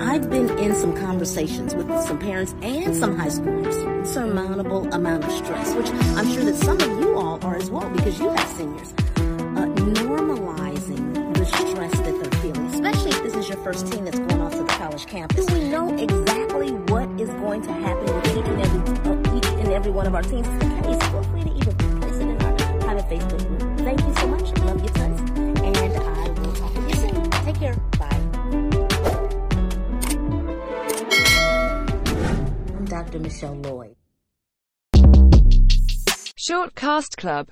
I've been in some conversations with some parents and some high schoolers, insurmountable amount of stress, which I'm sure that some of you all are as well because you have seniors. Uh, normalizing the stress that they're feeling, especially if this is your first team that's going off to the college campus. Do we know exactly what is going to happen with each and every, uh, each and every one of our teams? Dr. Michelle Lloyd. Short Cast Club